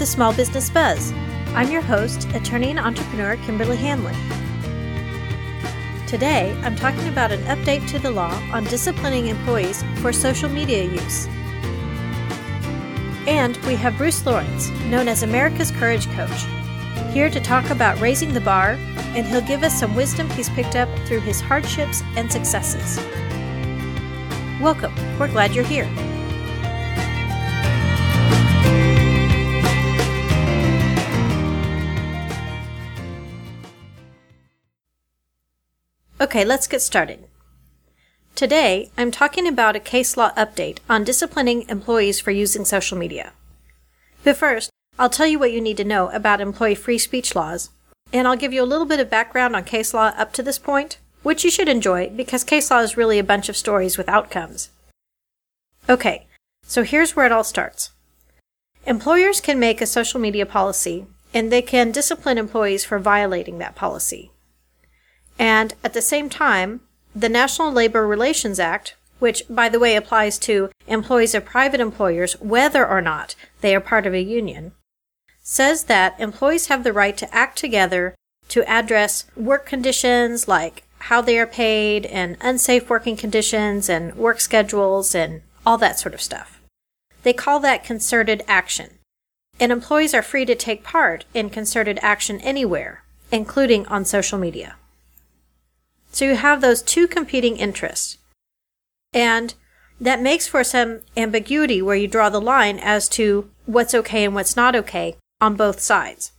the Small Business Buzz. I'm your host, attorney and entrepreneur Kimberly Hanlon. Today, I'm talking about an update to the law on disciplining employees for social media use. And we have Bruce Lawrence, known as America's Courage Coach, here to talk about raising the bar, and he'll give us some wisdom he's picked up through his hardships and successes. Welcome, we're glad you're here. Okay, let's get started. Today, I'm talking about a case law update on disciplining employees for using social media. But first, I'll tell you what you need to know about employee free speech laws, and I'll give you a little bit of background on case law up to this point, which you should enjoy because case law is really a bunch of stories with outcomes. Okay, so here's where it all starts. Employers can make a social media policy, and they can discipline employees for violating that policy. And at the same time, the National Labor Relations Act, which, by the way, applies to employees of private employers whether or not they are part of a union, says that employees have the right to act together to address work conditions like how they are paid and unsafe working conditions and work schedules and all that sort of stuff. They call that concerted action. And employees are free to take part in concerted action anywhere, including on social media. So you have those two competing interests. And that makes for some ambiguity where you draw the line as to what's okay and what's not okay on both sides.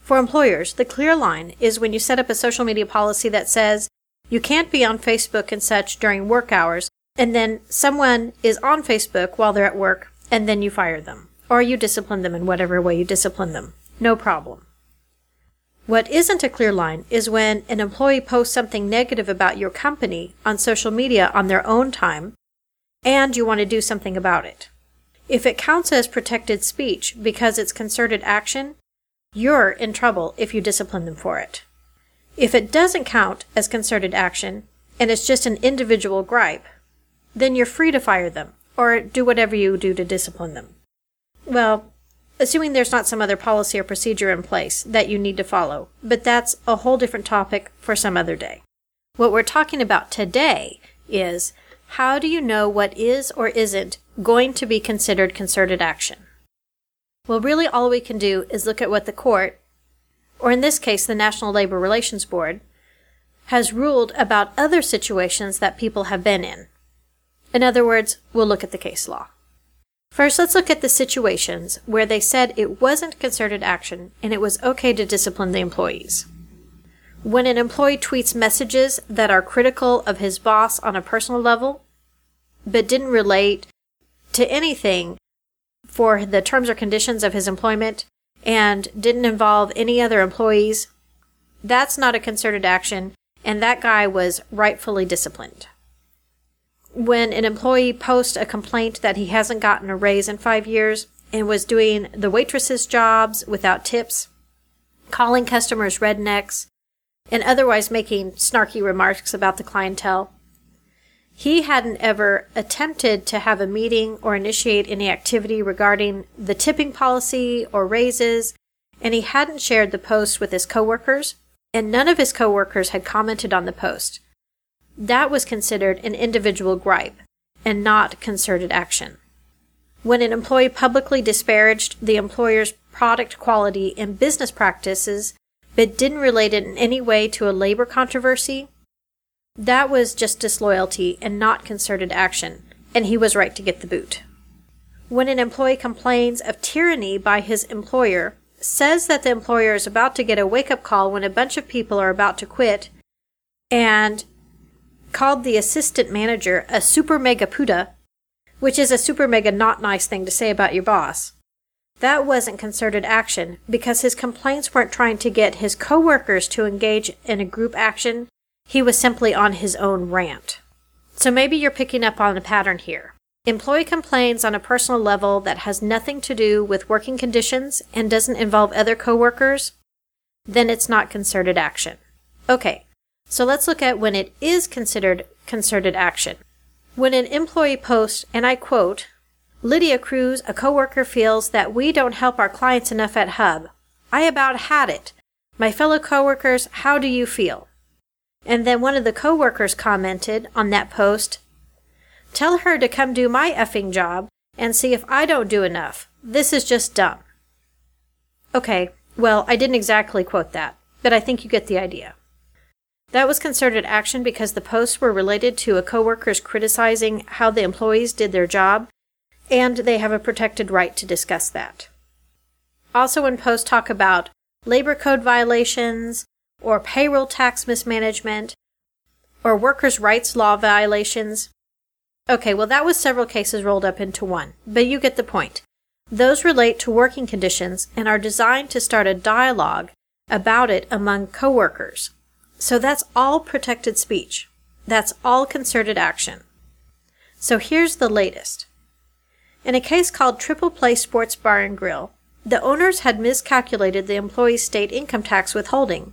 For employers, the clear line is when you set up a social media policy that says you can't be on Facebook and such during work hours, and then someone is on Facebook while they're at work, and then you fire them. Or you discipline them in whatever way you discipline them. No problem. What isn't a clear line is when an employee posts something negative about your company on social media on their own time and you want to do something about it. If it counts as protected speech because it's concerted action, you're in trouble if you discipline them for it. If it doesn't count as concerted action and it's just an individual gripe, then you're free to fire them or do whatever you do to discipline them. Well, assuming there's not some other policy or procedure in place that you need to follow, but that's a whole different topic for some other day. What we're talking about today is how do you know what is or isn't going to be considered concerted action? Well, really, all we can do is look at what the court, or in this case, the National Labor Relations Board, has ruled about other situations that people have been in. In other words, we'll look at the case law. First, let's look at the situations where they said it wasn't concerted action and it was okay to discipline the employees. When an employee tweets messages that are critical of his boss on a personal level, but didn't relate to anything for the terms or conditions of his employment and didn't involve any other employees, that's not a concerted action, and that guy was rightfully disciplined when an employee posts a complaint that he hasn't gotten a raise in five years and was doing the waitresses' jobs without tips, calling customers rednecks, and otherwise making snarky remarks about the clientele. He hadn't ever attempted to have a meeting or initiate any activity regarding the tipping policy or raises, and he hadn't shared the post with his coworkers, and none of his coworkers had commented on the post. That was considered an individual gripe and not concerted action. When an employee publicly disparaged the employer's product quality and business practices but didn't relate it in any way to a labor controversy, that was just disloyalty and not concerted action, and he was right to get the boot. When an employee complains of tyranny by his employer, says that the employer is about to get a wake up call when a bunch of people are about to quit, and called the assistant manager a super mega puta, which is a super mega not nice thing to say about your boss. That wasn't concerted action because his complaints weren't trying to get his coworkers to engage in a group action. He was simply on his own rant. So maybe you're picking up on a pattern here. Employee complains on a personal level that has nothing to do with working conditions and doesn't involve other coworkers, then it's not concerted action. Okay, so let's look at when it is considered concerted action. When an employee posts, and I quote, Lydia Cruz, a coworker, feels that we don't help our clients enough at Hub. I about had it. My fellow coworkers, how do you feel? And then one of the coworkers commented on that post, Tell her to come do my effing job and see if I don't do enough. This is just dumb. Okay, well, I didn't exactly quote that, but I think you get the idea. That was concerted action because the posts were related to a coworker's criticizing how the employees did their job, and they have a protected right to discuss that. Also, when posts talk about labor code violations, or payroll tax mismanagement, or workers' rights law violations. Okay, well, that was several cases rolled up into one, but you get the point. Those relate to working conditions and are designed to start a dialogue about it among coworkers. So that's all protected speech. That's all concerted action. So here's the latest. In a case called Triple Play Sports Bar and Grill, the owners had miscalculated the employee's state income tax withholding,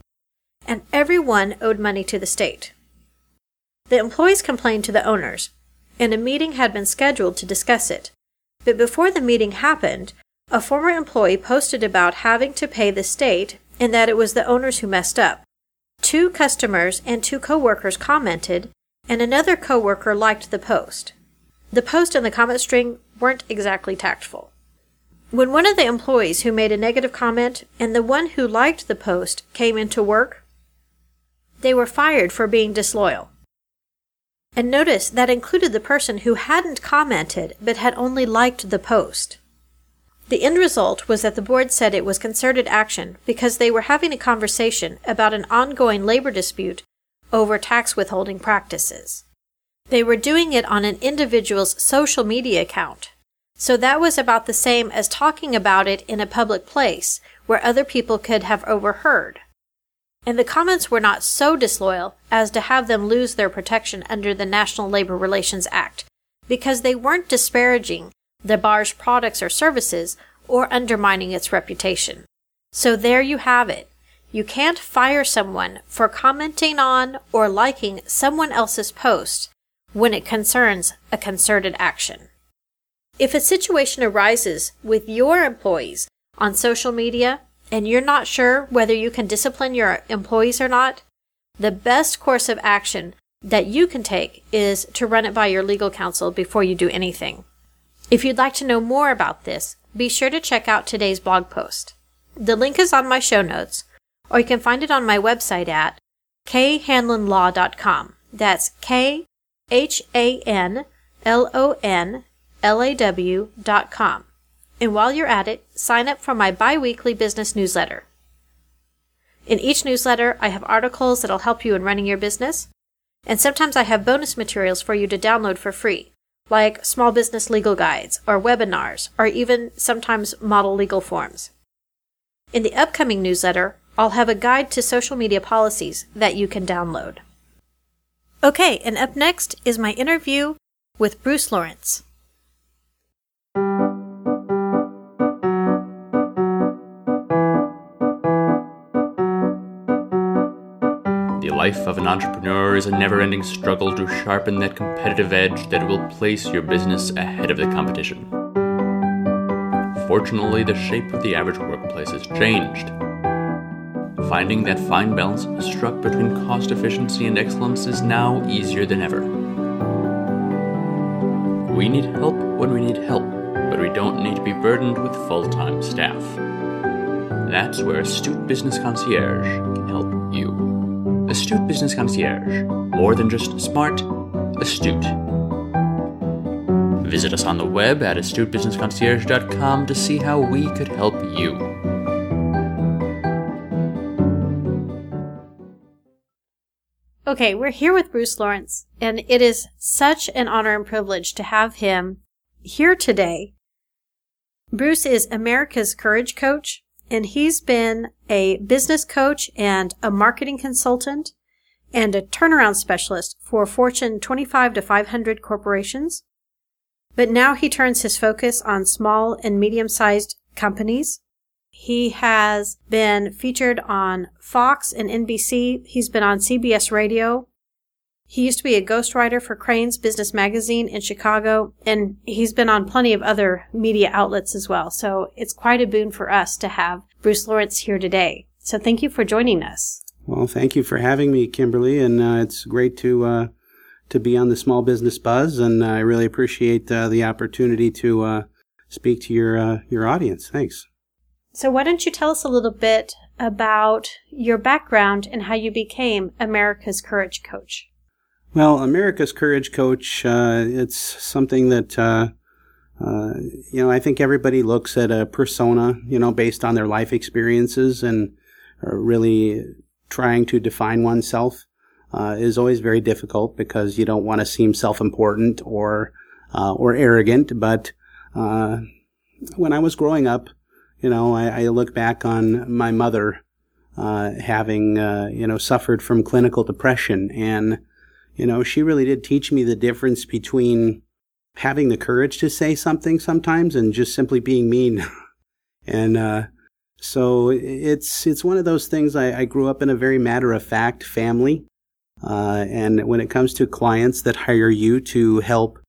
and everyone owed money to the state. The employees complained to the owners, and a meeting had been scheduled to discuss it. But before the meeting happened, a former employee posted about having to pay the state and that it was the owners who messed up. Two customers and two coworkers commented, and another coworker liked the post. The post and the comment string weren't exactly tactful. When one of the employees who made a negative comment and the one who liked the post came into work, they were fired for being disloyal. And notice that included the person who hadn't commented but had only liked the post. The end result was that the board said it was concerted action because they were having a conversation about an ongoing labor dispute over tax withholding practices. They were doing it on an individual's social media account. So that was about the same as talking about it in a public place where other people could have overheard. And the comments were not so disloyal as to have them lose their protection under the National Labor Relations Act, because they weren't disparaging the bar's products or services or undermining its reputation. So there you have it. You can't fire someone for commenting on or liking someone else's post when it concerns a concerted action. If a situation arises with your employees on social media and you're not sure whether you can discipline your employees or not, the best course of action that you can take is to run it by your legal counsel before you do anything. If you'd like to know more about this, be sure to check out today's blog post. The link is on my show notes, or you can find it on my website at khanlonlaw.com. That's K H A N L O N L A W.com. And while you're at it, sign up for my bi weekly business newsletter. In each newsletter, I have articles that'll help you in running your business, and sometimes I have bonus materials for you to download for free, like small business legal guides, or webinars, or even sometimes model legal forms. In the upcoming newsletter, I'll have a guide to social media policies that you can download. Okay, and up next is my interview with Bruce Lawrence. Life of an entrepreneur is a never ending struggle to sharpen that competitive edge that will place your business ahead of the competition. Fortunately, the shape of the average workplace has changed. Finding that fine balance struck between cost efficiency and excellence is now easier than ever. We need help when we need help, but we don't need to be burdened with full time staff. That's where Astute Business Concierge can help you. Astute Business Concierge. More than just smart, astute. Visit us on the web at astutebusinessconcierge.com to see how we could help you. Okay, we're here with Bruce Lawrence, and it is such an honor and privilege to have him here today. Bruce is America's Courage Coach, and he's been a business coach and a marketing consultant and a turnaround specialist for Fortune 25 to 500 corporations. But now he turns his focus on small and medium sized companies. He has been featured on Fox and NBC. He's been on CBS Radio. He used to be a ghostwriter for Crain's Business Magazine in Chicago, and he's been on plenty of other media outlets as well. So it's quite a boon for us to have Bruce Lawrence here today. So thank you for joining us. Well, thank you for having me, Kimberly, and uh, it's great to uh, to be on the Small Business Buzz, and I really appreciate uh, the opportunity to uh, speak to your uh, your audience. Thanks. So why don't you tell us a little bit about your background and how you became America's Courage Coach? Well, America's Courage Coach, uh, it's something that, uh, uh, you know, I think everybody looks at a persona, you know, based on their life experiences and really trying to define oneself uh, is always very difficult because you don't want to seem self-important or, uh, or arrogant. But, uh, when I was growing up, you know, I, I look back on my mother, having, you know, suffered from clinical depression and, you know, she really did teach me the difference between having the courage to say something sometimes and just simply being mean. and uh, so it's it's one of those things. I, I grew up in a very matter of fact family, uh, and when it comes to clients that hire you to help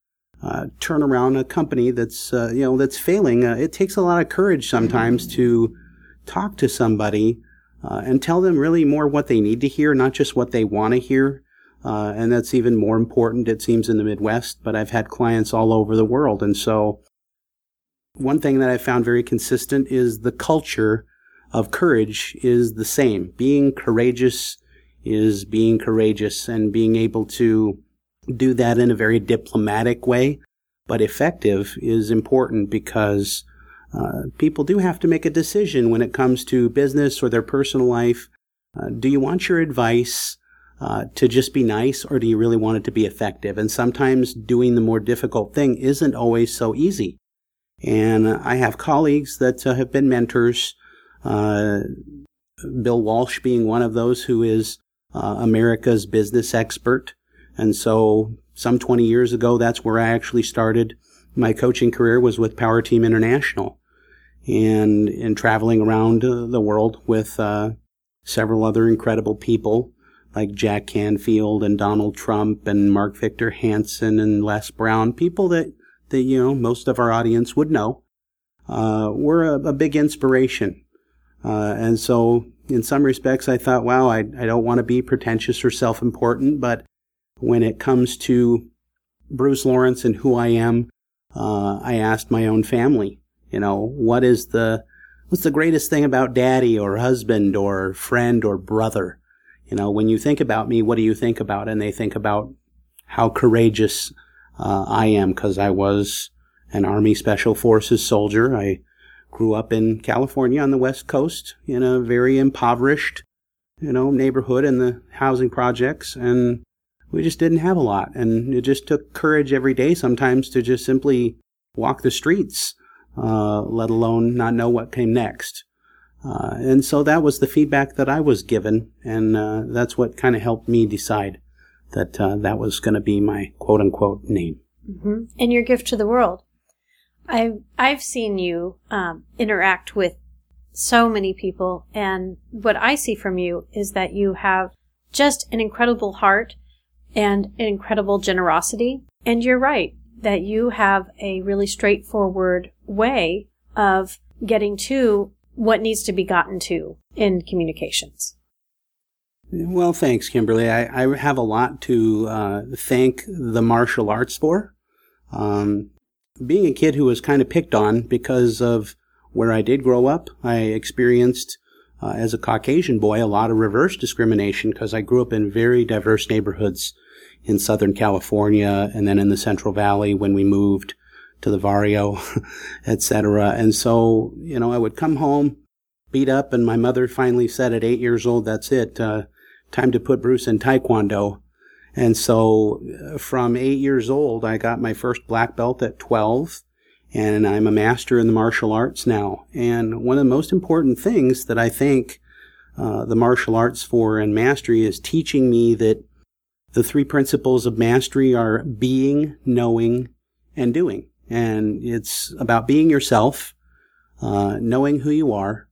uh, turn around a company that's uh, you know that's failing, uh, it takes a lot of courage sometimes to talk to somebody uh, and tell them really more what they need to hear, not just what they want to hear. Uh, and that's even more important, it seems, in the Midwest. But I've had clients all over the world. And so, one thing that I found very consistent is the culture of courage is the same. Being courageous is being courageous and being able to do that in a very diplomatic way, but effective is important because uh, people do have to make a decision when it comes to business or their personal life. Uh, do you want your advice uh, to just be nice or do you really want it to be effective? And sometimes doing the more difficult thing isn't always so easy. And I have colleagues that uh, have been mentors, uh, Bill Walsh being one of those who is uh, America's business expert. And so some 20 years ago, that's where I actually started my coaching career was with Power Team International and in traveling around the world with uh, several other incredible people like Jack Canfield and Donald Trump and Mark Victor Hansen and Les Brown, people that, that you know, most of our audience would know, uh, were a, a, big inspiration. Uh, and so in some respects, I thought, wow, I, I don't want to be pretentious or self-important, but when it comes to Bruce Lawrence and who I am, uh, I asked my own family, you know, what is the, what's the greatest thing about daddy or husband or friend or brother? You know, when you think about me, what do you think about? And they think about how courageous uh, I am because I was an Army Special Forces soldier. I grew up in California on the West Coast in a very impoverished, you know, neighborhood in the housing projects. And we just didn't have a lot. And it just took courage every day sometimes to just simply walk the streets, uh, let alone not know what came next. Uh, and so that was the feedback that I was given, and uh, that's what kind of helped me decide that uh, that was going to be my quote unquote name. Mm-hmm. And your gift to the world. I've I've seen you um, interact with so many people, and what I see from you is that you have just an incredible heart and an incredible generosity. And you're right that you have a really straightforward way of getting to what needs to be gotten to in communications. Well, thanks, Kimberly. I, I have a lot to uh, thank the martial arts for. Um, being a kid who was kind of picked on because of where I did grow up, I experienced uh, as a Caucasian boy a lot of reverse discrimination because I grew up in very diverse neighborhoods in Southern California and then in the Central Valley when we moved to the barrio, etc. And so, you know, I would come home, beat up, and my mother finally said at eight years old, that's it, uh, time to put Bruce in Taekwondo. And so uh, from eight years old, I got my first black belt at 12, and I'm a master in the martial arts now. And one of the most important things that I think uh, the martial arts for and mastery is teaching me that the three principles of mastery are being, knowing, and doing. And it's about being yourself, uh, knowing who you are,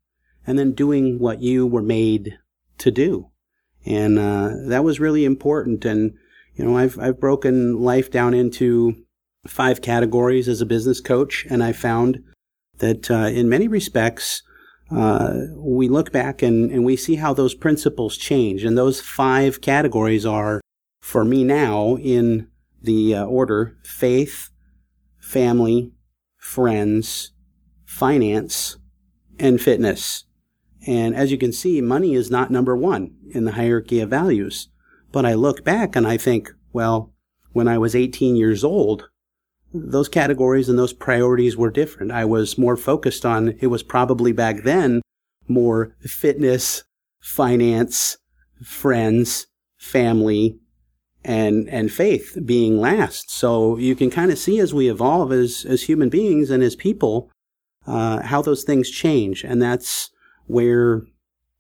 and then doing what you were made to do. And uh, that was really important. And You know, I've, I've broken life down into five categories as a business coach, and I found that uh, in many respects, uh, we look back and, and we see how those principles change. And those five categories are, for me now, in the uh, order faith, family, friends, finance, and fitness. And as you can see, money is not number one in the hierarchy of values. But I look back and I think, well, when I was 18 years old, those categories and those priorities were different. I was more focused on, it was probably back then more fitness, finance, friends, family, and, and faith being last. So you can kind of see as we evolve as, as human beings and as people, uh, how those things change. And that's where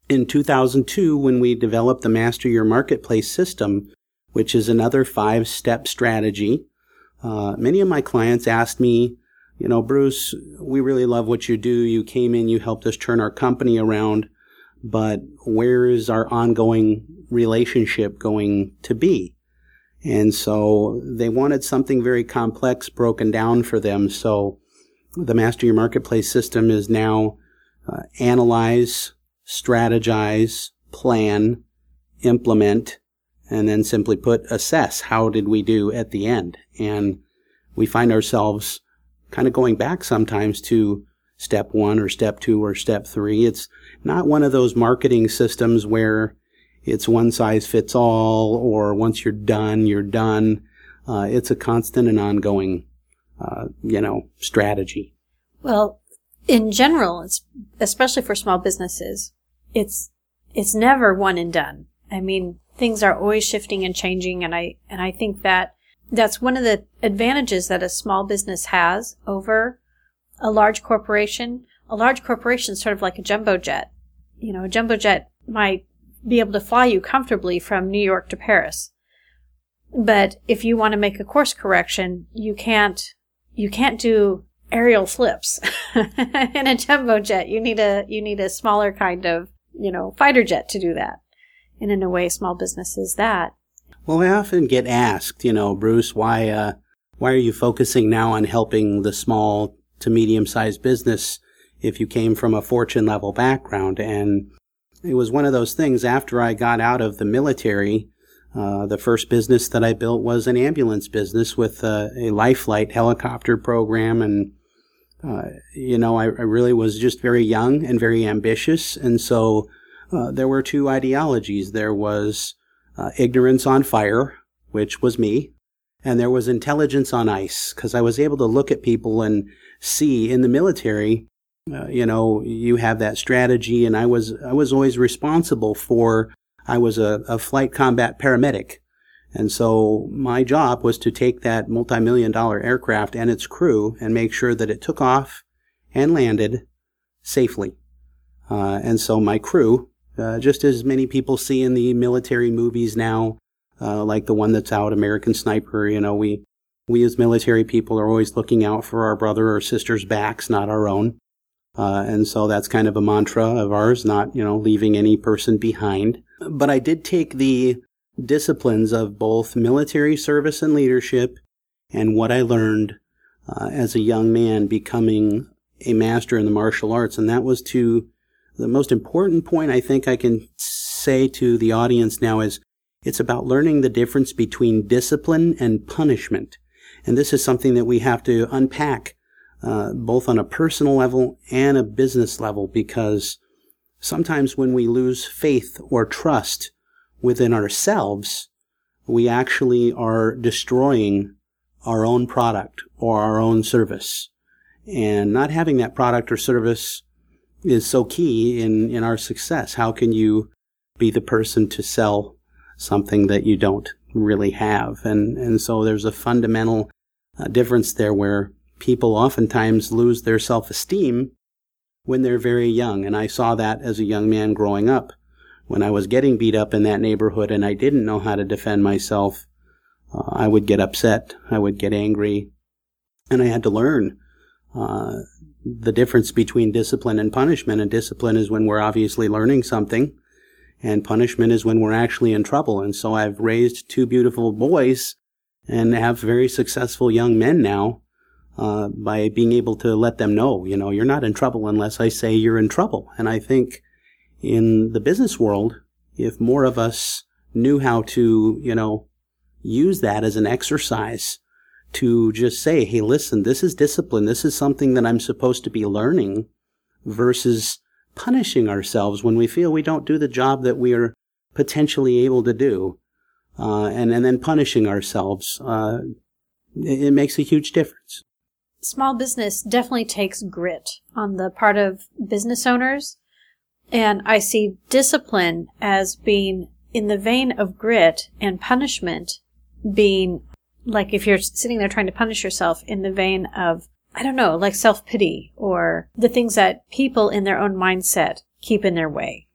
in 2002, when we developed the Master Your Marketplace system, which is another five step strategy uh, many of my clients asked me, you know, Bruce, we really love what you do. You came in, you helped us turn our company around, but where is our ongoing relationship going to be? And so they wanted something very complex broken down for them. So the Master Your Marketplace system is now uh, analyze, strategize, plan, implement, and then simply put assess how did we do at the end. And we find ourselves kind of going back sometimes to step one or step two or step three. It's not one of those marketing systems where it's one size fits all or once you're done, you're done. Uh, it's a constant and ongoing, uh, you know, strategy. Well, in general, it's especially for small businesses, it's it's never one and done. I mean, things are always shifting and changing and I and I think that that's one of the advantages that a small business has over a large corporation. A large corporation is sort of like a jumbo jet. You know, a jumbo jet might be able to fly you comfortably from New York to Paris. But if you want to make a course correction, you can't you can't do aerial flips in a jumbo jet. You need a you need a smaller kind of, you know, fighter jet to do that. And in a way, small business is that. Well, I often get asked, you know, Bruce, why, uh, why are you focusing now on helping the small to medium sized business if you came from a fortune level background? And it was one of those things after I got out of the military. Uh, the first business that I built was an ambulance business with uh, a life flight helicopter program. And, uh, you know, I, I really was just very young and very ambitious. And so uh, there were two ideologies. There was uh, ignorance on fire, which was me, and there was intelligence on ice, because I was able to look at people and see in the military, uh, you know, you have that strategy, and I was I was always responsible for. I was a, a flight combat paramedic, and so my job was to take that multi-million dollar aircraft and its crew and make sure that it took off and landed safely. Uh, and so my crew uh, just as many people see in the military movies now, uh, like the one that's out, American Sniper. You know, we we as military people are always looking out for our brother or sister's backs, not our own. Uh, and so that's kind of a mantra of ours, not you know leaving any person behind. But I did take the disciplines of both military service and leadership, and what I learned uh, as a young man becoming a master in the martial arts, and that was to the most important point I think I can say to the audience now is it's about learning the difference between discipline and punishment. And this is something that we have to unpack uh, both on a personal level and a business level because sometimes when we lose faith or trust within ourselves, we actually are destroying our own product or our own service. And not having that product or service is so key in, in our success. How can you be the person to sell something that you don't really have? And, and so there's a fundamental uh, difference there where people oftentimes lose their self-esteem when they're very young. And I saw that as a young man growing up. When I was getting beat up in that neighborhood and I didn't know how to defend myself, uh, I would get upset. I would get angry. And I had to learn uh, the difference between discipline and punishment. And discipline is when we're obviously learning something. and punishment is when we're actually in trouble. And so I've raised two beautiful boys and have very successful young men now uh, by being able to let them know, you know, you're not in trouble unless I say you're in trouble. And I think in the business world, if more of us knew how to, you know, use that as an exercise to just say, hey, listen, this is discipline. This is something that I'm supposed to be learning versus punishing ourselves when we feel we don't do the job that we are potentially able to do. Uh, and, and then punishing ourselves, uh, it, it makes a huge difference. Small business definitely takes grit on the part of business owners. And I see discipline as being in the vein of grit and punishment being like if you're sitting there trying to punish yourself in the vein of I don't know, like self pity or the things that people in their own mindset keep in their way.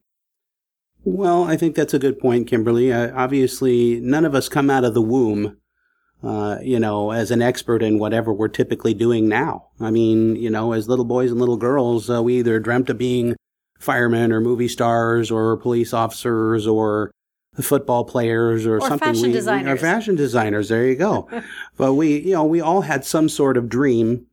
Well, I think that's a good point, Kimberly. Uh, obviously, none of us come out of the womb, uh, you know, as an expert in whatever we're typically doing now. I mean, you know, as little boys and little girls, uh, we either dreamt of being firemen or movie stars or police officers or football players or, or something. Fashion we, designers. Or fashion designers. There you go. but we, you know, we all had some sort of dream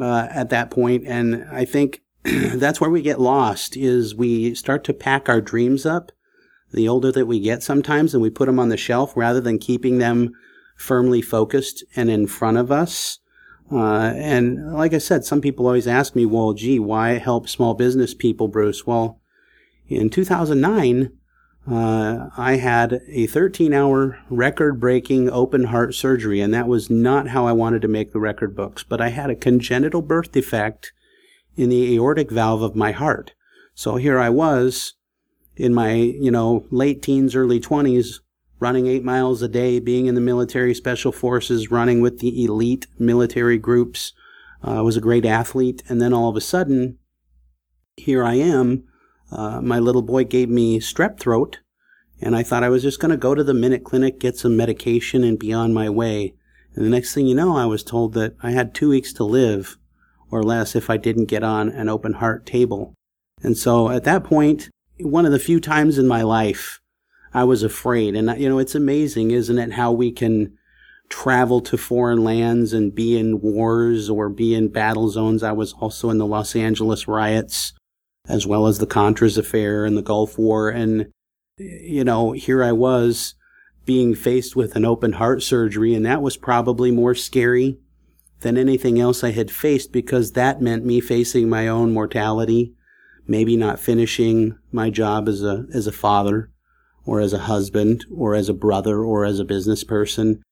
uh, at that point, and I think that's where we get lost. Is we start to pack our dreams up. The older that we get, sometimes, and we put them on the shelf rather than keeping them firmly focused and in front of us. Uh, and like I said, some people always ask me, well, gee, why help small business people, Bruce? Well, in 2009, uh, I had a 13 hour record breaking open heart surgery, and that was not how I wanted to make the record books. But I had a congenital birth defect in the aortic valve of my heart. So here I was in my, you know, late teens, early 20s, running eight miles a day, being in the military special forces, running with the elite military groups. Uh, I was a great athlete. And then all of a sudden, here I am uh, my little boy gave me strep throat, and I thought I was just going to go to the Minute Clinic, get some medication, and be on my way. And the next thing you know, I was told that I had two weeks to live or less if I didn't get on an open heart table. And so at that point, one of the few times in my life, I was afraid. And, you know, it's amazing, isn't it, how we can travel to foreign lands and be in wars or be in battle zones. I was also in the Los Angeles riots as well as the Contras affair and the Gulf War. And, you know, here I was being faced with an open heart surgery, and that was probably more scary than anything else I had faced because that meant me facing my own mortality, maybe not finishing my job as a, as a father or as a husband or as a brother or as a business person.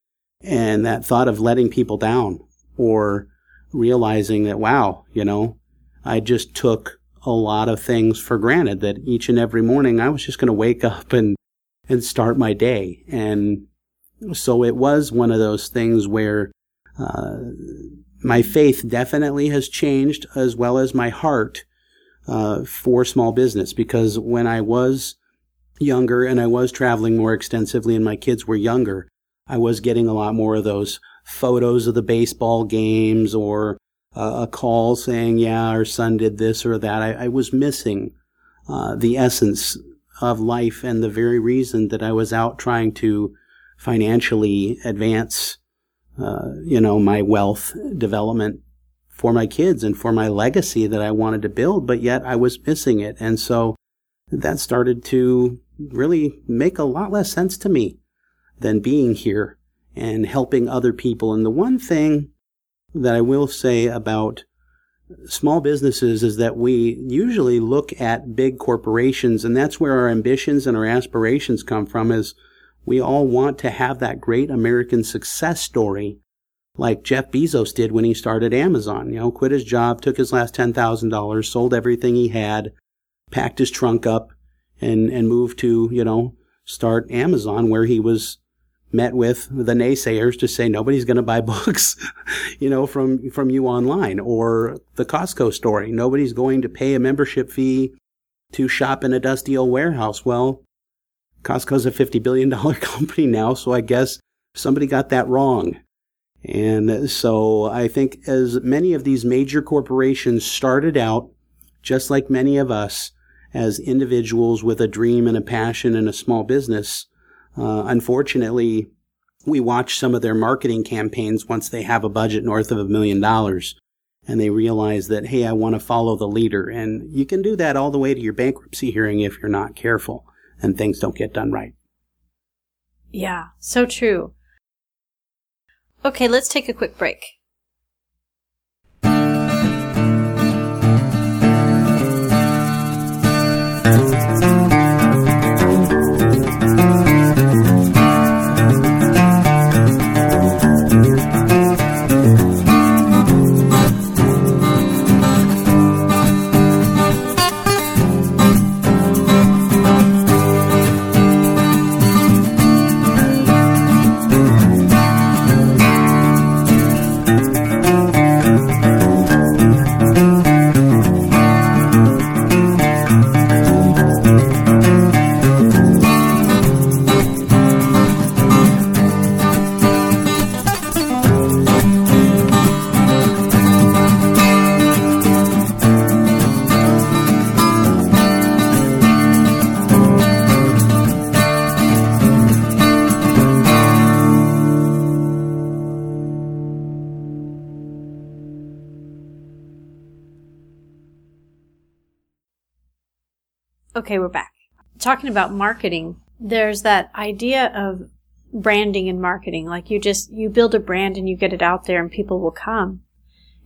And that thought of letting people down or realizing that, wow, you know, I just took a lot of things for granted that each and every morning I was just going to wake up and, and start my day. And so it was one of those things where, uh, my faith definitely has changed as well as my heart, uh, for small business because when I was younger and I was traveling more extensively and my kids were younger, I was getting a lot more of those photos of the baseball games or a call saying, yeah, our son did this or that. I, I was missing uh, the essence of life and the very reason that I was out trying to financially advance, uh, you know, my wealth development for my kids and for my legacy that I wanted to build, but yet I was missing it. And so that started to really make a lot less sense to me than being here and helping other people. And the one thing that I will say about small businesses is that we usually look at big corporations and that's where our ambitions and our aspirations come from is we all want to have that great American success story like Jeff Bezos did when he started Amazon. You know, quit his job, took his last $10,000, sold everything he had, packed his trunk up and, and moved to, you know, start Amazon where he was met with the naysayers to say nobody's going to buy books, you know, from, from you online or the Costco story. Nobody's going to pay a membership fee to shop in a dusty old warehouse. Well, Costco's a $50 billion company now, so I guess somebody got that wrong. And so I think as many of these major corporations started out, just like many of us, as individuals with a dream and a passion and a small business. Uh, unfortunately, we watch some of their marketing campaigns once they have a budget north of a million dollars and they realize that, hey, I want to follow the leader. And you can do that all the way to your bankruptcy hearing if you're not careful and things don't get done right. Yeah, so true. Okay, let's take a quick break. Okay, we're back. Talking about marketing, there's that idea of branding and marketing. Like you just, you build a brand and you get it out there and people will come.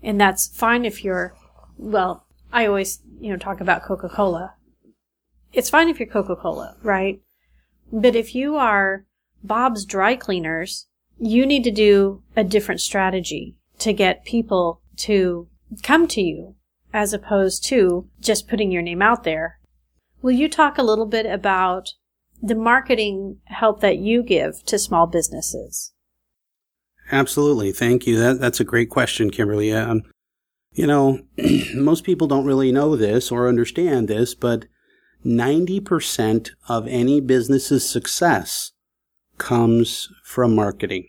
And that's fine if you're, well, I always, you know, talk about Coca-Cola. It's fine if you're Coca-Cola, right? But if you are Bob's dry cleaners, you need to do a different strategy to get people to come to you as opposed to just putting your name out there Will you talk a little bit about the marketing help that you give to small businesses? Absolutely. Thank you. That, that's a great question, Kimberly. Um, you know, most people don't really know this or understand this, but 90% of any business's success comes from marketing.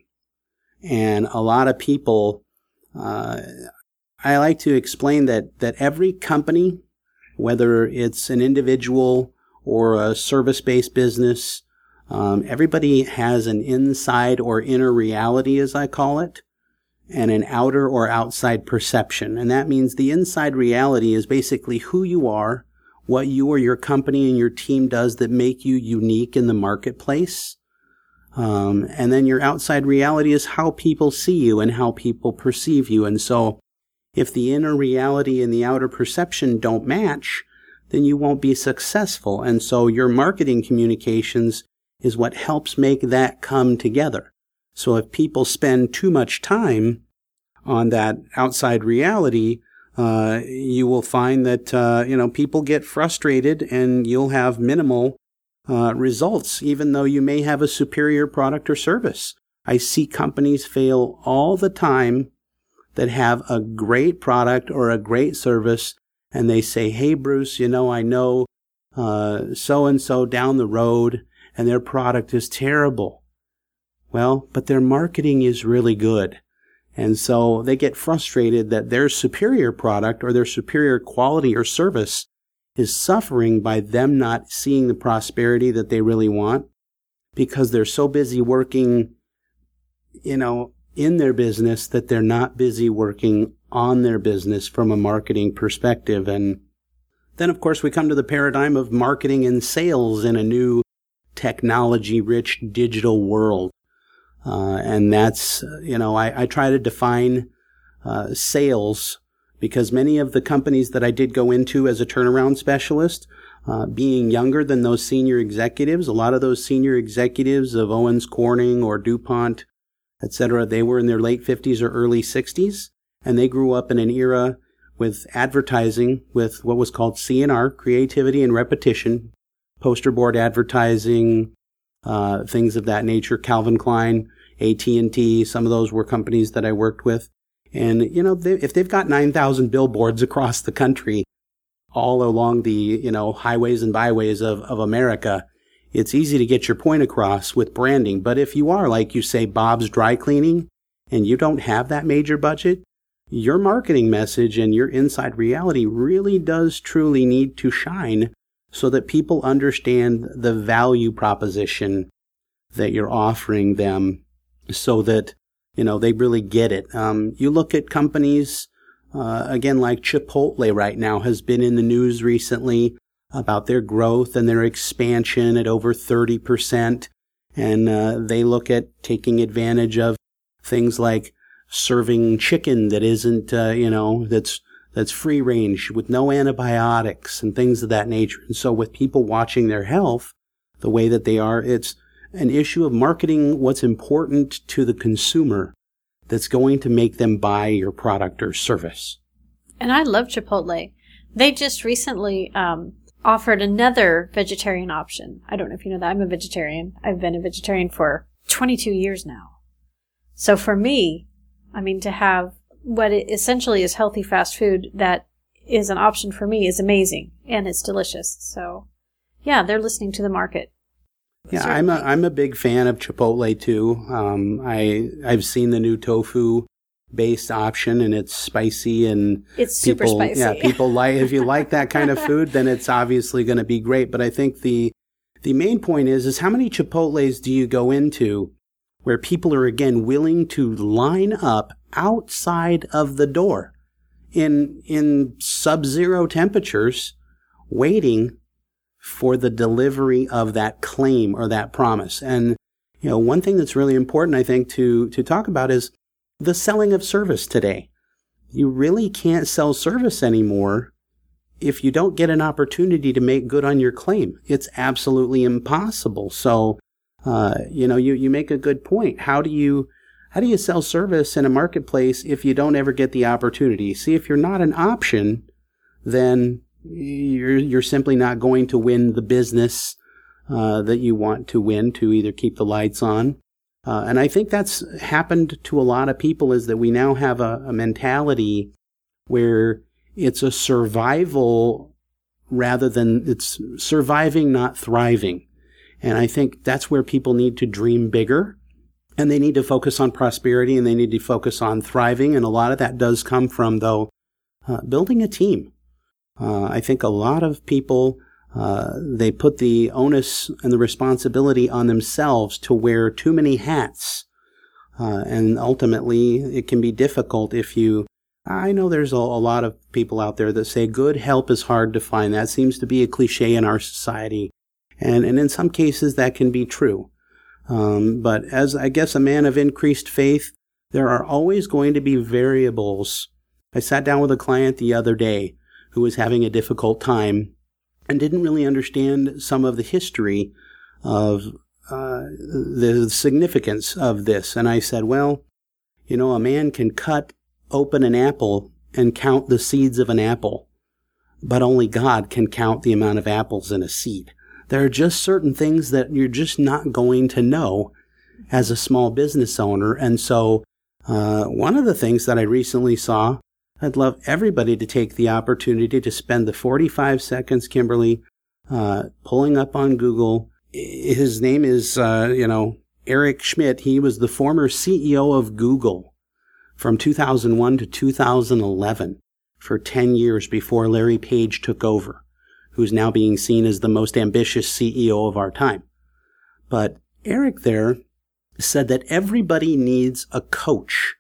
And a lot of people, uh, I like to explain that, that every company whether it's an individual or a service based business. Um, everybody has an inside or inner reality, as I call it, and an outer or outside perception. And that means the inside reality is basically who you are, what you or your company and your team does that make you unique in the marketplace. Um, and then your outside reality is how people see you and how people perceive you. And so if the inner reality and the outer perception don't match, then you won't be successful. And so your marketing communications is what helps make that come together. So if people spend too much time on that outside reality, uh, you will find that uh, you know people get frustrated, and you'll have minimal uh, results, even though you may have a superior product or service. I see companies fail all the time that have a great product or a great service and they say, Hey, Bruce, you know, I know so and so down the road and their product is terrible. Well, but their marketing is really good. And so they get frustrated that their superior product or their superior quality or service is suffering by them not seeing the prosperity that they really want because they're so busy working, you know, in their business that they're not busy working on their business from a marketing perspective. And then, of course, we come to the paradigm of marketing and sales in a new technology rich digital world. Uh, and that's, you know, I, I try to define uh, sales because many of the companies that I did go into as a turnaround specialist, uh, being younger than those senior executives, a lot of those senior executives of Owens Corning or DuPont etc. They were in their late 50s or early 60s, and they grew up in an era with advertising with what was called CNR, creativity and repetition, poster board advertising, uh, things of that nature. Calvin Klein, AT&T, some of those were companies that I worked with. And, you know, they, if they've got 9,000 billboards across the country, all along the, you know, highways and byways of, of America, it's easy to get your point across with branding. But if you are, like you say, Bob's Dry Cleaning, and you don't have that major budget, your marketing message and your inside reality really does truly need to shine so that people understand the value proposition that you're offering them so that, you know, they really get it. Um, you look at companies, uh, again, like Chipotle right now has been in the news recently about their growth and their expansion at over 30%. And uh, they look at taking advantage of things like serving chicken that isn't, uh, you know, that's that's free range with no antibiotics and things of that nature. And so with people watching their health the way that they are, it's an issue of marketing what's important to the consumer that's going to make them buy your product or service. And I love Chipotle. They just recently um, offered another vegetarian option. I don't know if you know that. I'm a vegetarian. I've been a vegetarian for 22 years now. So for me, I mean, to have what essentially is healthy fast food that is an option for me is amazing and it's delicious. So, yeah, they're listening to the market. Yeah, Certainly. I'm a I'm a big fan of Chipotle too. Um, I I've seen the new tofu based option and it's spicy and it's super people, spicy. Yeah, people like if you like that kind of food, then it's obviously going to be great. But I think the the main point is is how many Chipotle's do you go into where people are again willing to line up outside of the door in in sub-zero temperatures waiting for the delivery of that claim or that promise. And you know, one thing that's really important I think to to talk about is the selling of service today. You really can't sell service anymore if you don't get an opportunity to make good on your claim. It's absolutely impossible. So uh, you know, you, you make a good point. How do you how do you sell service in a marketplace if you don't ever get the opportunity? See, if you're not an option, then you're you're simply not going to win the business uh, that you want to win to either keep the lights on. Uh, and I think that's happened to a lot of people is that we now have a, a mentality where it's a survival rather than it's surviving, not thriving. And I think that's where people need to dream bigger and they need to focus on prosperity and they need to focus on thriving. And a lot of that does come from, though, uh, building a team. Uh, I think a lot of people, uh, they put the onus and the responsibility on themselves to wear too many hats. Uh, and ultimately, it can be difficult if you I know there's a, a, lot of people out there that say good help is hard to find. That seems to be a cliche in our society. And, and in some cases that can be true. Um, but as I guess a man of increased faith, there are always going to be variables. I sat down with a client the other day who was having a difficult time and didn't really understand some of the history of uh, the significance of this. And I said, well, you know, a man can cut open an apple and count the seeds of an apple, but only God can count the amount of apples in a seed. There are just certain things that you're just not going to know as a small business owner. And so, uh, one of the things that I recently saw, I'd love everybody to take the opportunity to spend the 45 seconds, Kimberly, uh, pulling up on Google. His name is, uh, you know, Eric Schmidt. He was the former CEO of Google from 2001 to 2011 for 10 years before Larry Page took over who's now being seen as the most ambitious CEO of our time. But Eric there said that everybody needs a coach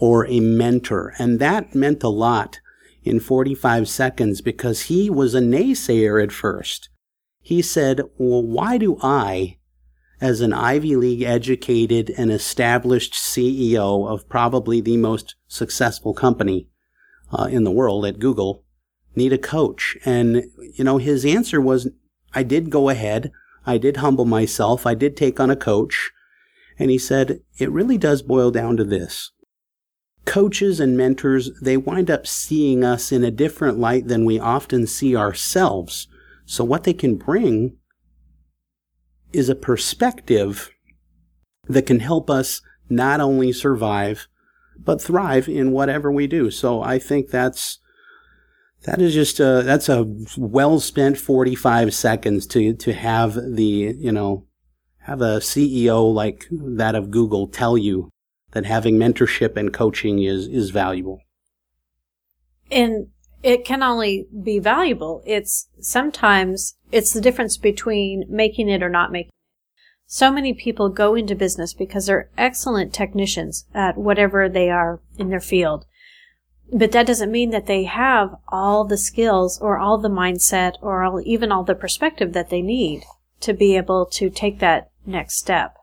or a mentor. And that meant a lot in 45 seconds because he was a naysayer at first. He said, well, why do I, as an Ivy League educated and established CEO of probably the most successful company uh, in the world at Google, need a coach? And, you know, his answer was, I did go ahead. I did humble myself. I did take on a coach. And he said, it really does boil down to this. Coaches and mentors, they wind up seeing us in a different light than we often see ourselves. So what they can bring is a perspective that can help us not only survive, but thrive in whatever we do. So I think that's that is just a, that's a well spent 45 seconds to, to have the, you know, have a CEO like that of Google tell you that having mentorship and coaching is, is valuable. And it can only be valuable. It's sometimes it's the difference between making it or not making it. So many people go into business because they're excellent technicians at whatever they are in their field. But that doesn't mean that they have all the skills or all the mindset or all, even all the perspective that they need to be able to take that next step.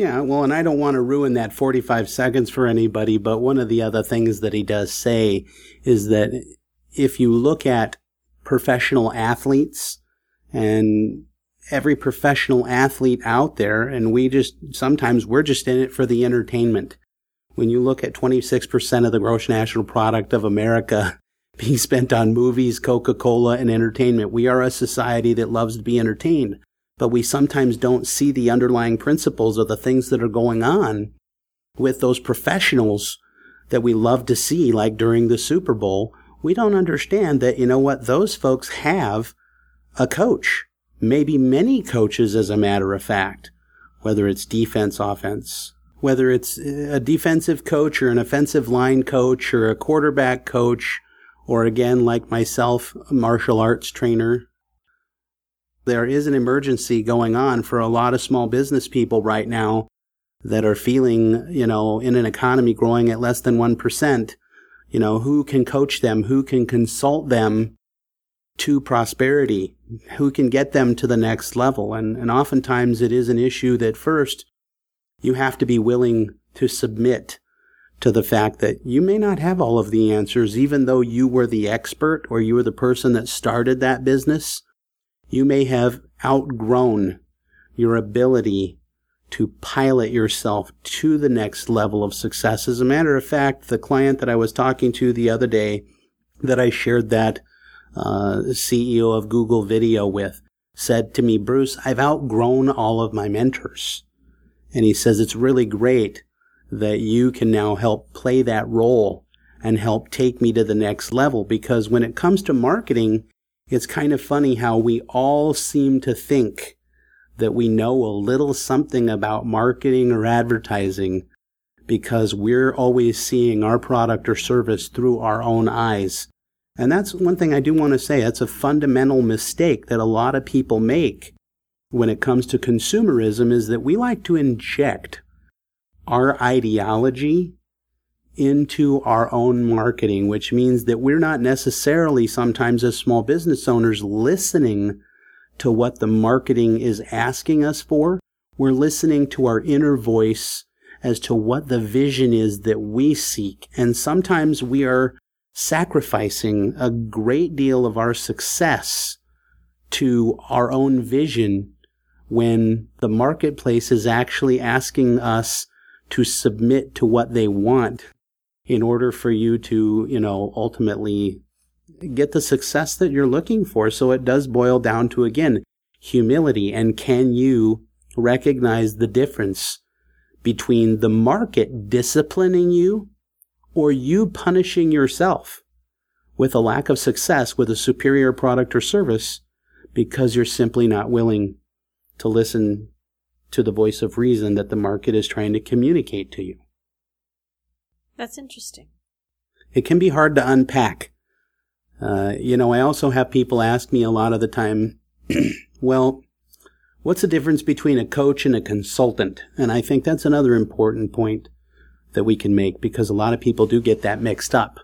Yeah, well, and I don't want to ruin that 45 seconds for anybody, but one of the other things that he does say is that if you look at professional athletes and every professional athlete out there, and we just sometimes we're just in it for the entertainment. When you look at 26% of the gross national product of America being spent on movies, Coca Cola, and entertainment, we are a society that loves to be entertained but we sometimes don't see the underlying principles of the things that are going on with those professionals that we love to see, like during the Super Bowl. We don't understand that, you know what, those folks have a coach, maybe many coaches, as a matter of fact, whether it's defense, offense, whether it's uh, a defensive coach or an offensive line coach or a quarterback coach, or again, like myself, a martial arts trainer, there is an emergency going on for a lot of small business people right now that are feeling, you know, in an economy growing at less than 1%, you know, who can coach them? Who can consult them to prosperity? Who can get them to the next level? And, and oftentimes it is an issue that first you have to be willing to submit to the fact that you may not have all of the answers, even though you were the expert or you were the person that started that business you may have outgrown your ability to pilot yourself to the next level of success. As a matter of fact, the client that I was talking to the other day that I shared that uh, CEO of Google Video with said to me, Bruce, I've outgrown all of my mentors. And he says, it's really great that you can now help play that role and help take me to the next level because when it comes to marketing, it's kind of funny how we all seem to think that we know a little something about marketing or advertising because we're always seeing our product or service through our own eyes. And that's one thing I do want to say. That's a fundamental mistake that a lot of people make when it comes to consumerism is that we like to inject our ideology into our own marketing, which means that we're not necessarily sometimes as small business owners listening to what the marketing is asking us for. We're listening to our inner voice as to what the vision is that we seek. And sometimes we are sacrificing a great deal of our success to our own vision when the marketplace is actually asking us to submit to what they want in order for you to, you know, ultimately get the success that you're looking for. So it does boil down to, again, humility. And can you recognize the difference between the market disciplining you or you punishing yourself with a lack of success with a superior product or service because you're simply not willing to listen to the voice of reason that the market is trying to communicate to you. That's interesting. It can be hard to unpack. Uh, you know, I also have people ask me a lot of the time, well, what's the difference between a coach and a consultant? And I think that's another important point that we can make because a lot of people do get that mixed up.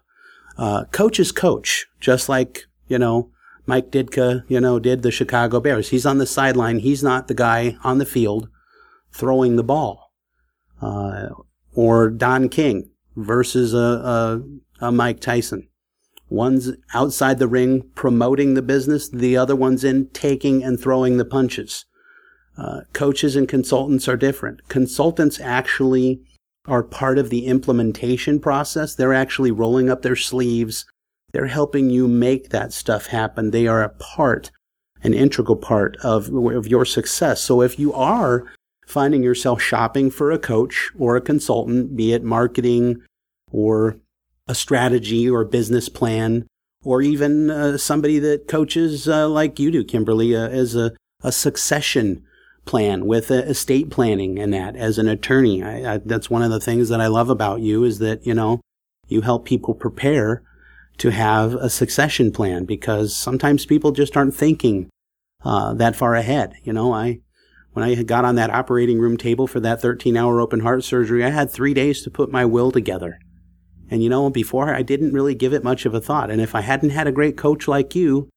Uh, coach is coach, just like, you know, Mike Ditka, you know, did the Chicago Bears. He's on the sideline. He's not the guy on the field throwing the ball. Uh, or Don King versus a, a, a Mike Tyson. One's outside the ring promoting the business, the other one's in taking and throwing the punches. Uh, coaches and consultants are different. Consultants actually are part of the implementation process. They're actually rolling up their sleeves. They're helping you make that stuff happen. They are a part, an integral part of, of your success. So if you are finding yourself shopping for a coach or a consultant, be it marketing or a strategy or business plan, or even uh, somebody that coaches uh, like you do, Kimberly, uh, as a, a succession plan with estate planning and that as an attorney. I, I, that's one of the things that I love about you is that, you know, you help people prepare to have a succession plan because sometimes people just aren't thinking uh, that far ahead. You know, I when I got on that operating room table for that 13 hour open heart surgery, I had three days to put my will together. And you know, before I didn't really give it much of a thought. And if I hadn't had a great coach like you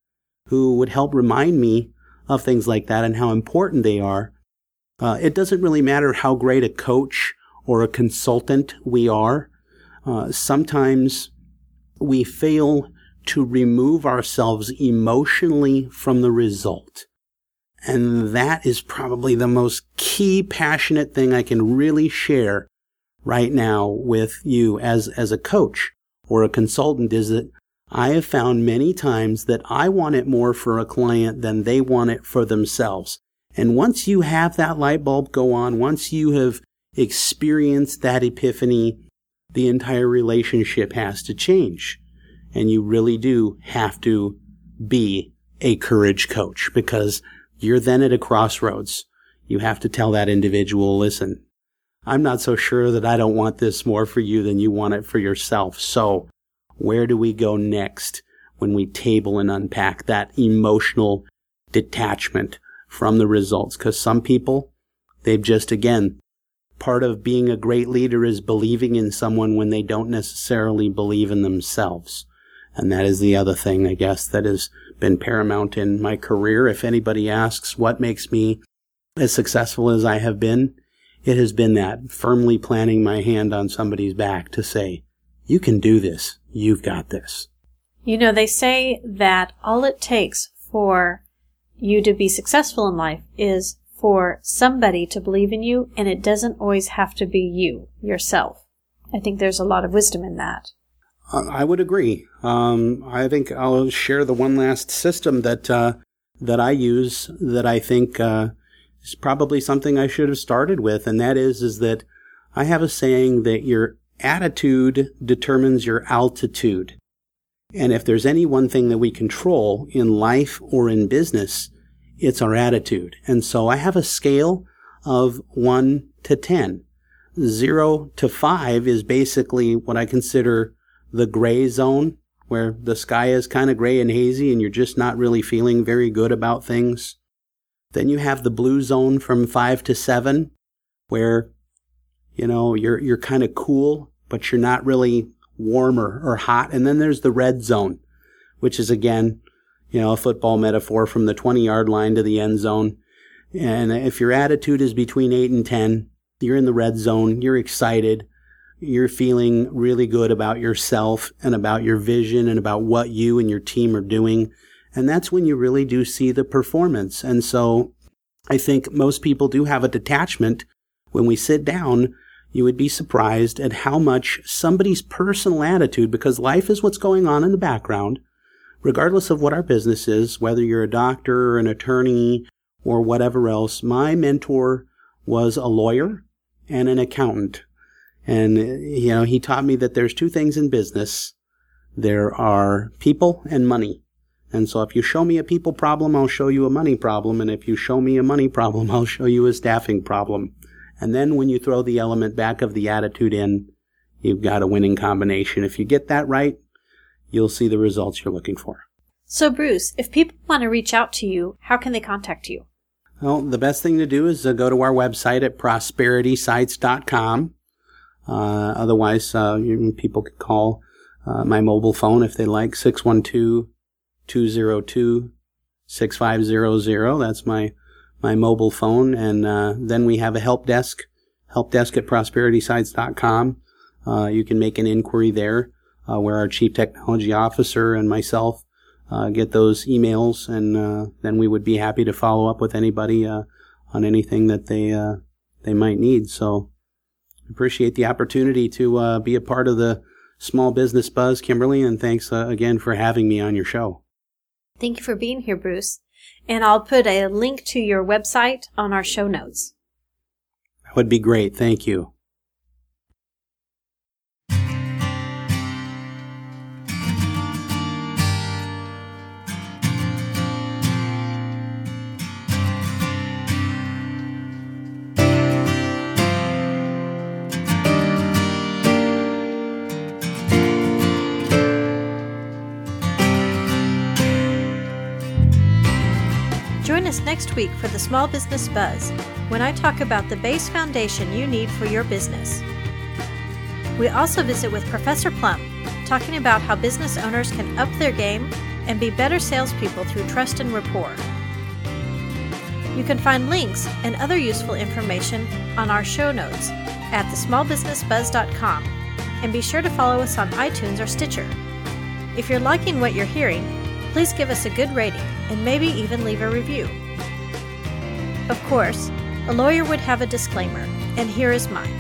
who would help remind me of things like that and how important they are, uh, it doesn't really matter how great a coach or a consultant we are. Uh, sometimes we fail to remove ourselves emotionally from the result. And that is probably the most key passionate thing I can really share right now with you as, as a coach or a consultant is that I have found many times that I want it more for a client than they want it for themselves. And once you have that light bulb go on, once you have experienced that epiphany, the entire relationship has to change. And you really do have to be a courage coach because you're then at a crossroads. You have to tell that individual, listen, I'm not so sure that I don't want this more for you than you want it for yourself. So where do we go next when we table and unpack that emotional detachment from the results? Cause some people, they've just, again, part of being a great leader is believing in someone when they don't necessarily believe in themselves. And that is the other thing, I guess, that is been paramount in my career. If anybody asks what makes me as successful as I have been, it has been that firmly planting my hand on somebody's back to say, you can do this. You've got this. You know, they say that all it takes for you to be successful in life is for somebody to believe in you, and it doesn't always have to be you, yourself. I think there's a lot of wisdom in that. I would agree. Um, I think I'll share the one last system that uh, that I use that I think uh, is probably something I should have started with, and that is is that I have a saying that your attitude determines your altitude. And if there's any one thing that we control in life or in business, it's our attitude. And so I have a scale of 1 to 10. 0 to 5 is basically what I consider the gray zone, where the sky is kind of gray and hazy and you're just not really feeling very good about things. Then you have the blue zone from 5 to 7, where you know you're you're kind of cool but you're not really warm or, or hot and then there's the red zone which is again you know a football metaphor from the 20 yard line to the end zone and if your attitude is between 8 and 10 you're in the red zone you're excited you're feeling really good about yourself and about your vision and about what you and your team are doing. And that's when you really do see the performance. And so I think most people do have a detachment. When we sit down, you would be surprised at how much somebody's personal attitude, because life is what's going on in the background, regardless of what our business is, whether you're a doctor or an attorney or whatever else. My mentor was a lawyer and an accountant. And, you know, he taught me that there's two things in business. There are people and money. And so if you show me a people problem, I'll show you a money problem. And if you show me a money problem, I'll show you a staffing problem. And then when you throw the element back of the attitude in, you've got a winning combination. If you get that right, you'll see the results you're looking for. So, Bruce, if people want to reach out to you, how can they contact you? Well, the best thing to do is uh, go to our website at prosperitysites.com. Uh, otherwise, uh, people could call uh, my mobile phone if they like, 612-202-6500. That's my, my mobile phone. And uh, then we have a help desk, help desk at prosperitysites.com. Uh, you can make an inquiry there uh, where our chief technology officer and myself get those emails. And then we would be happy to follow up with anybody on anything that they, they might need. So appreciate the opportunity to uh, be a part of the Small Business Buzz, Kimberly, and thanks uh, again for having me on your show. Thank you for being here, Bruce. And I'll put a link to your website on our show notes. That would be great. Thank you. Next week for the Small Business Buzz when I talk about the base foundation you need for your business. We also visit with Professor Plum, talking about how business owners can up their game and be better salespeople through trust and rapport. You can find links and other useful information on our show notes at thesmallbusinessbuzz.com and be sure to follow us on iTunes or Stitcher. If you're liking what you're hearing, please give us a good rating and maybe even leave a review. Of course, a lawyer would have a disclaimer, and here is mine.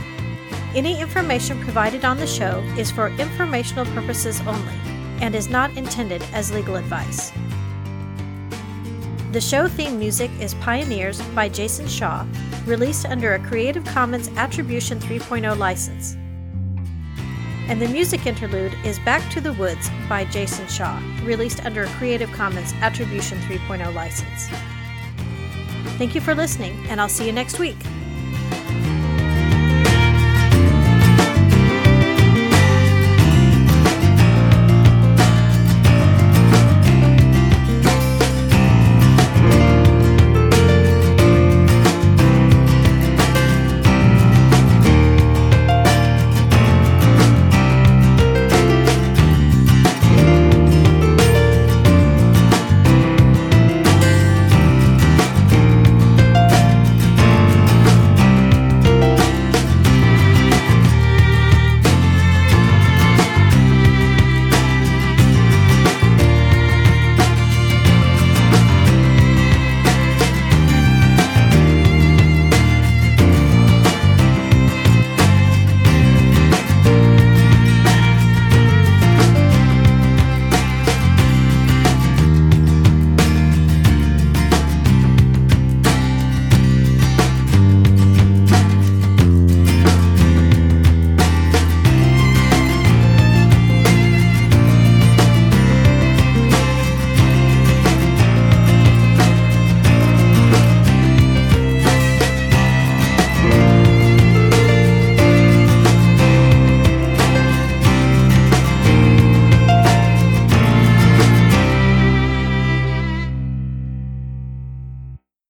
Any information provided on the show is for informational purposes only and is not intended as legal advice. The show theme music is Pioneers by Jason Shaw, released under a Creative Commons Attribution 3.0 license. And the music interlude is Back to the Woods by Jason Shaw, released under a Creative Commons Attribution 3.0 license. Thank you for listening, and I'll see you next week.